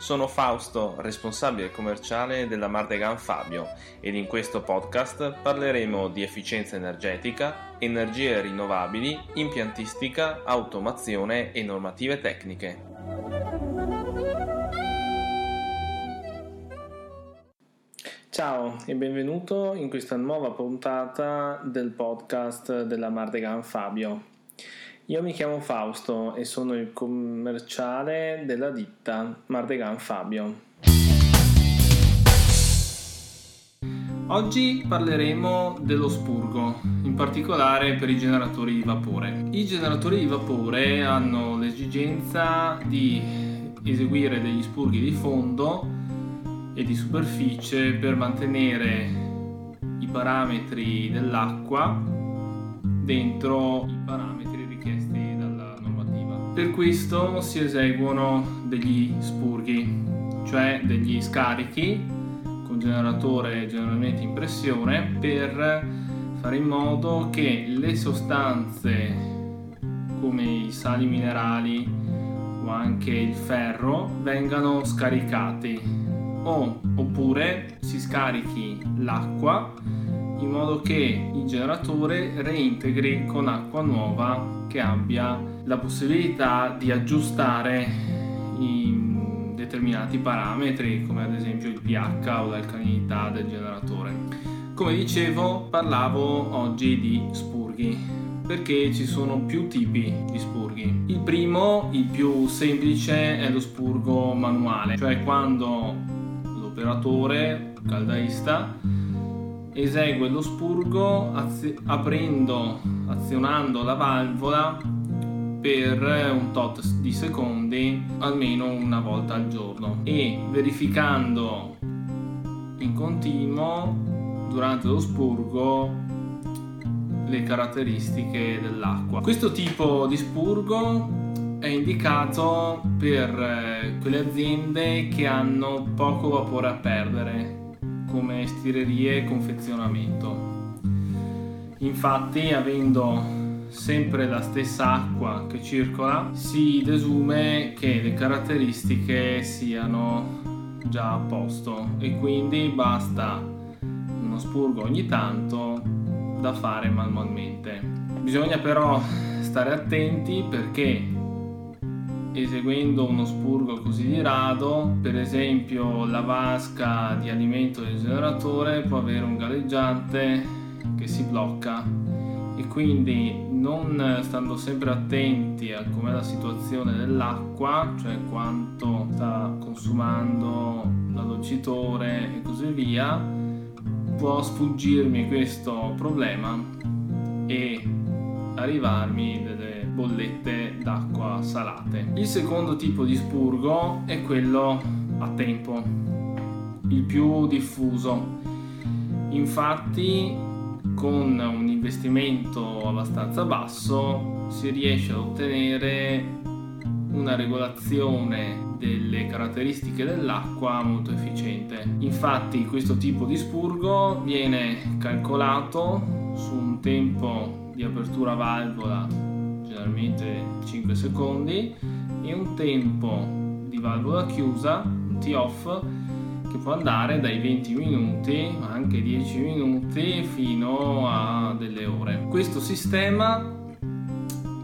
Sono Fausto, responsabile commerciale della Mardegan Fabio ed in questo podcast parleremo di efficienza energetica, energie rinnovabili, impiantistica, automazione e normative tecniche. Ciao e benvenuto in questa nuova puntata del podcast della Mardegan Fabio. Io mi chiamo Fausto e sono il commerciale della ditta Mardegan Fabio. Oggi parleremo dello spurgo, in particolare per i generatori di vapore. I generatori di vapore hanno l'esigenza di eseguire degli spurghi di fondo e di superficie per mantenere i parametri dell'acqua dentro i parametri. Per questo si eseguono degli spurghi, cioè degli scarichi con generatore generalmente in pressione per fare in modo che le sostanze come i sali minerali o anche il ferro vengano scaricati. O, oppure si scarichi l'acqua in modo che il generatore reintegri con acqua nuova che abbia la possibilità di aggiustare i determinati parametri come ad esempio il pH o l'alcalinità del generatore. Come dicevo parlavo oggi di spurghi perché ci sono più tipi di spurghi. Il primo, il più semplice, è lo spurgo manuale, cioè quando l'operatore caldaista esegue lo spurgo azi- aprendo, azionando la valvola per un tot di secondi almeno una volta al giorno e verificando in continuo durante lo spurgo le caratteristiche dell'acqua. Questo tipo di spurgo è indicato per eh, quelle aziende che hanno poco vapore a perdere, come stirerie e confezionamento. Infatti, avendo sempre la stessa acqua che circola, si desume che le caratteristiche siano già a posto e quindi basta uno spurgo ogni tanto da fare manualmente. Bisogna però stare attenti perché eseguendo uno spurgo così di rado, per esempio la vasca di alimento del generatore può avere un galleggiante che si blocca. E quindi non stando sempre attenti a com'è la situazione dell'acqua, cioè quanto sta consumando l'addolcitore e così via, può sfuggirmi questo problema e arrivarmi delle bollette d'acqua salate. Il secondo tipo di spurgo è quello a tempo, il più diffuso. Infatti con un investimento abbastanza basso si riesce ad ottenere una regolazione delle caratteristiche dell'acqua molto efficiente. Infatti questo tipo di spurgo viene calcolato su un tempo di apertura valvola generalmente 5 secondi e un tempo di valvola chiusa, un T-off, che può andare dai 20 minuti, anche 10 minuti, fino a delle ore. Questo sistema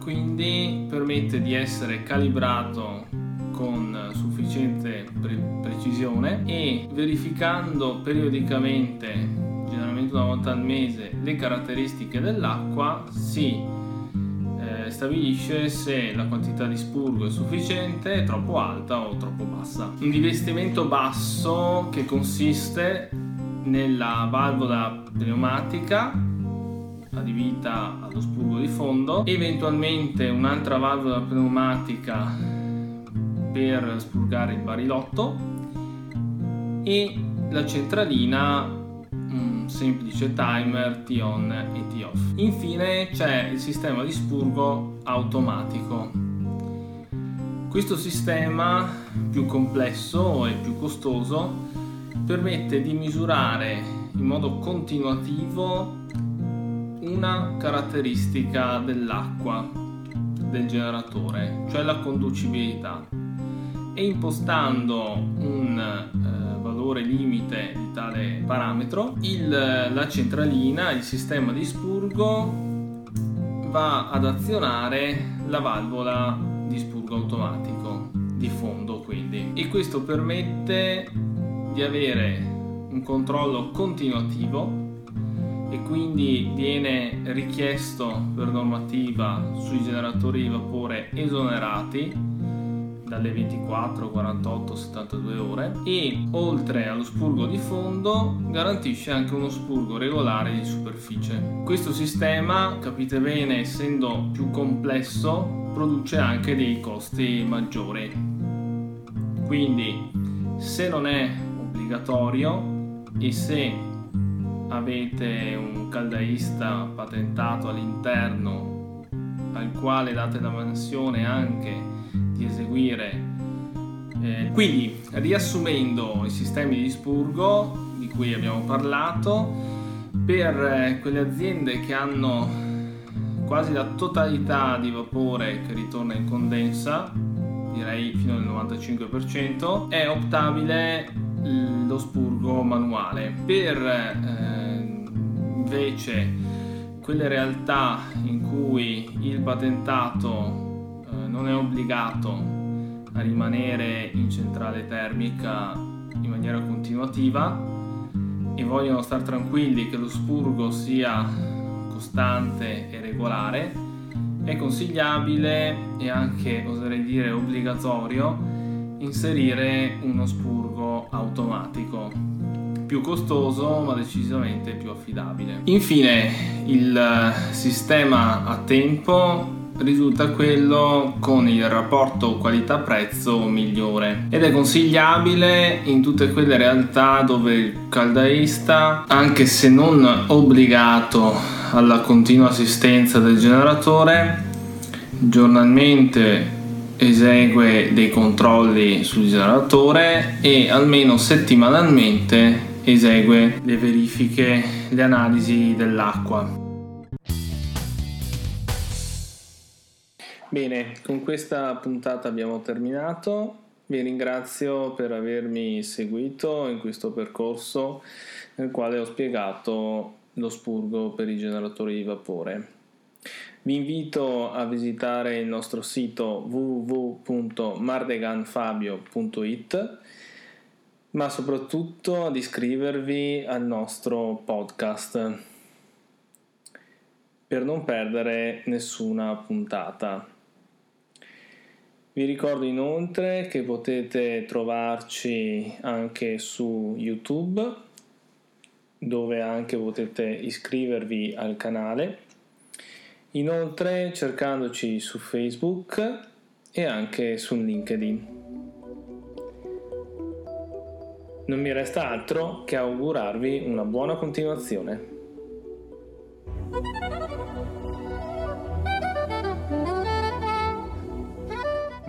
quindi permette di essere calibrato con sufficiente pre- precisione e verificando periodicamente, generalmente una volta al mese, le caratteristiche dell'acqua si stabilisce se la quantità di spurgo è sufficiente, è troppo alta o troppo bassa. Un divestimento basso che consiste nella valvola pneumatica adibita allo spurgo di fondo, eventualmente un'altra valvola pneumatica per spurgare il barilotto e la centralina semplice timer T-on e T-off. Infine c'è il sistema di spurgo automatico. Questo sistema più complesso e più costoso permette di misurare in modo continuativo una caratteristica dell'acqua del generatore, cioè la conducibilità. E impostando un eh, valore limite di tale parametro, il, la centralina, il sistema di spurgo, va ad azionare la valvola di spurgo automatico di fondo quindi. E questo permette di avere un controllo continuativo e quindi viene richiesto per normativa sui generatori di vapore esonerati dalle 24, 48, 72 ore e oltre allo spurgo di fondo garantisce anche uno spurgo regolare di superficie. Questo sistema, capite bene, essendo più complesso, produce anche dei costi maggiori. Quindi se non è obbligatorio e se avete un caldaista patentato all'interno al quale date la mansione anche di eseguire. Eh, quindi riassumendo i sistemi di spurgo di cui abbiamo parlato per eh, quelle aziende che hanno quasi la totalità di vapore che ritorna in condensa direi fino al 95% è optabile lo spurgo manuale. Per eh, invece quelle realtà in cui il patentato non è obbligato a rimanere in centrale termica in maniera continuativa e vogliono stare tranquilli che lo spurgo sia costante e regolare, è consigliabile e anche oserei dire obbligatorio inserire uno spurgo automatico più costoso ma decisamente più affidabile. Infine il sistema a tempo risulta quello con il rapporto qualità-prezzo migliore ed è consigliabile in tutte quelle realtà dove il caldaista, anche se non obbligato alla continua assistenza del generatore, giornalmente esegue dei controlli sul generatore e almeno settimanalmente esegue le verifiche, le analisi dell'acqua. Bene, con questa puntata abbiamo terminato. Vi ringrazio per avermi seguito in questo percorso nel quale ho spiegato lo spurgo per i generatori di vapore. Vi invito a visitare il nostro sito www.mardeganfabio.it ma soprattutto ad iscrivervi al nostro podcast per non perdere nessuna puntata. Vi ricordo inoltre che potete trovarci anche su YouTube, dove anche potete iscrivervi al canale. Inoltre cercandoci su Facebook e anche su LinkedIn. Non mi resta altro che augurarvi una buona continuazione.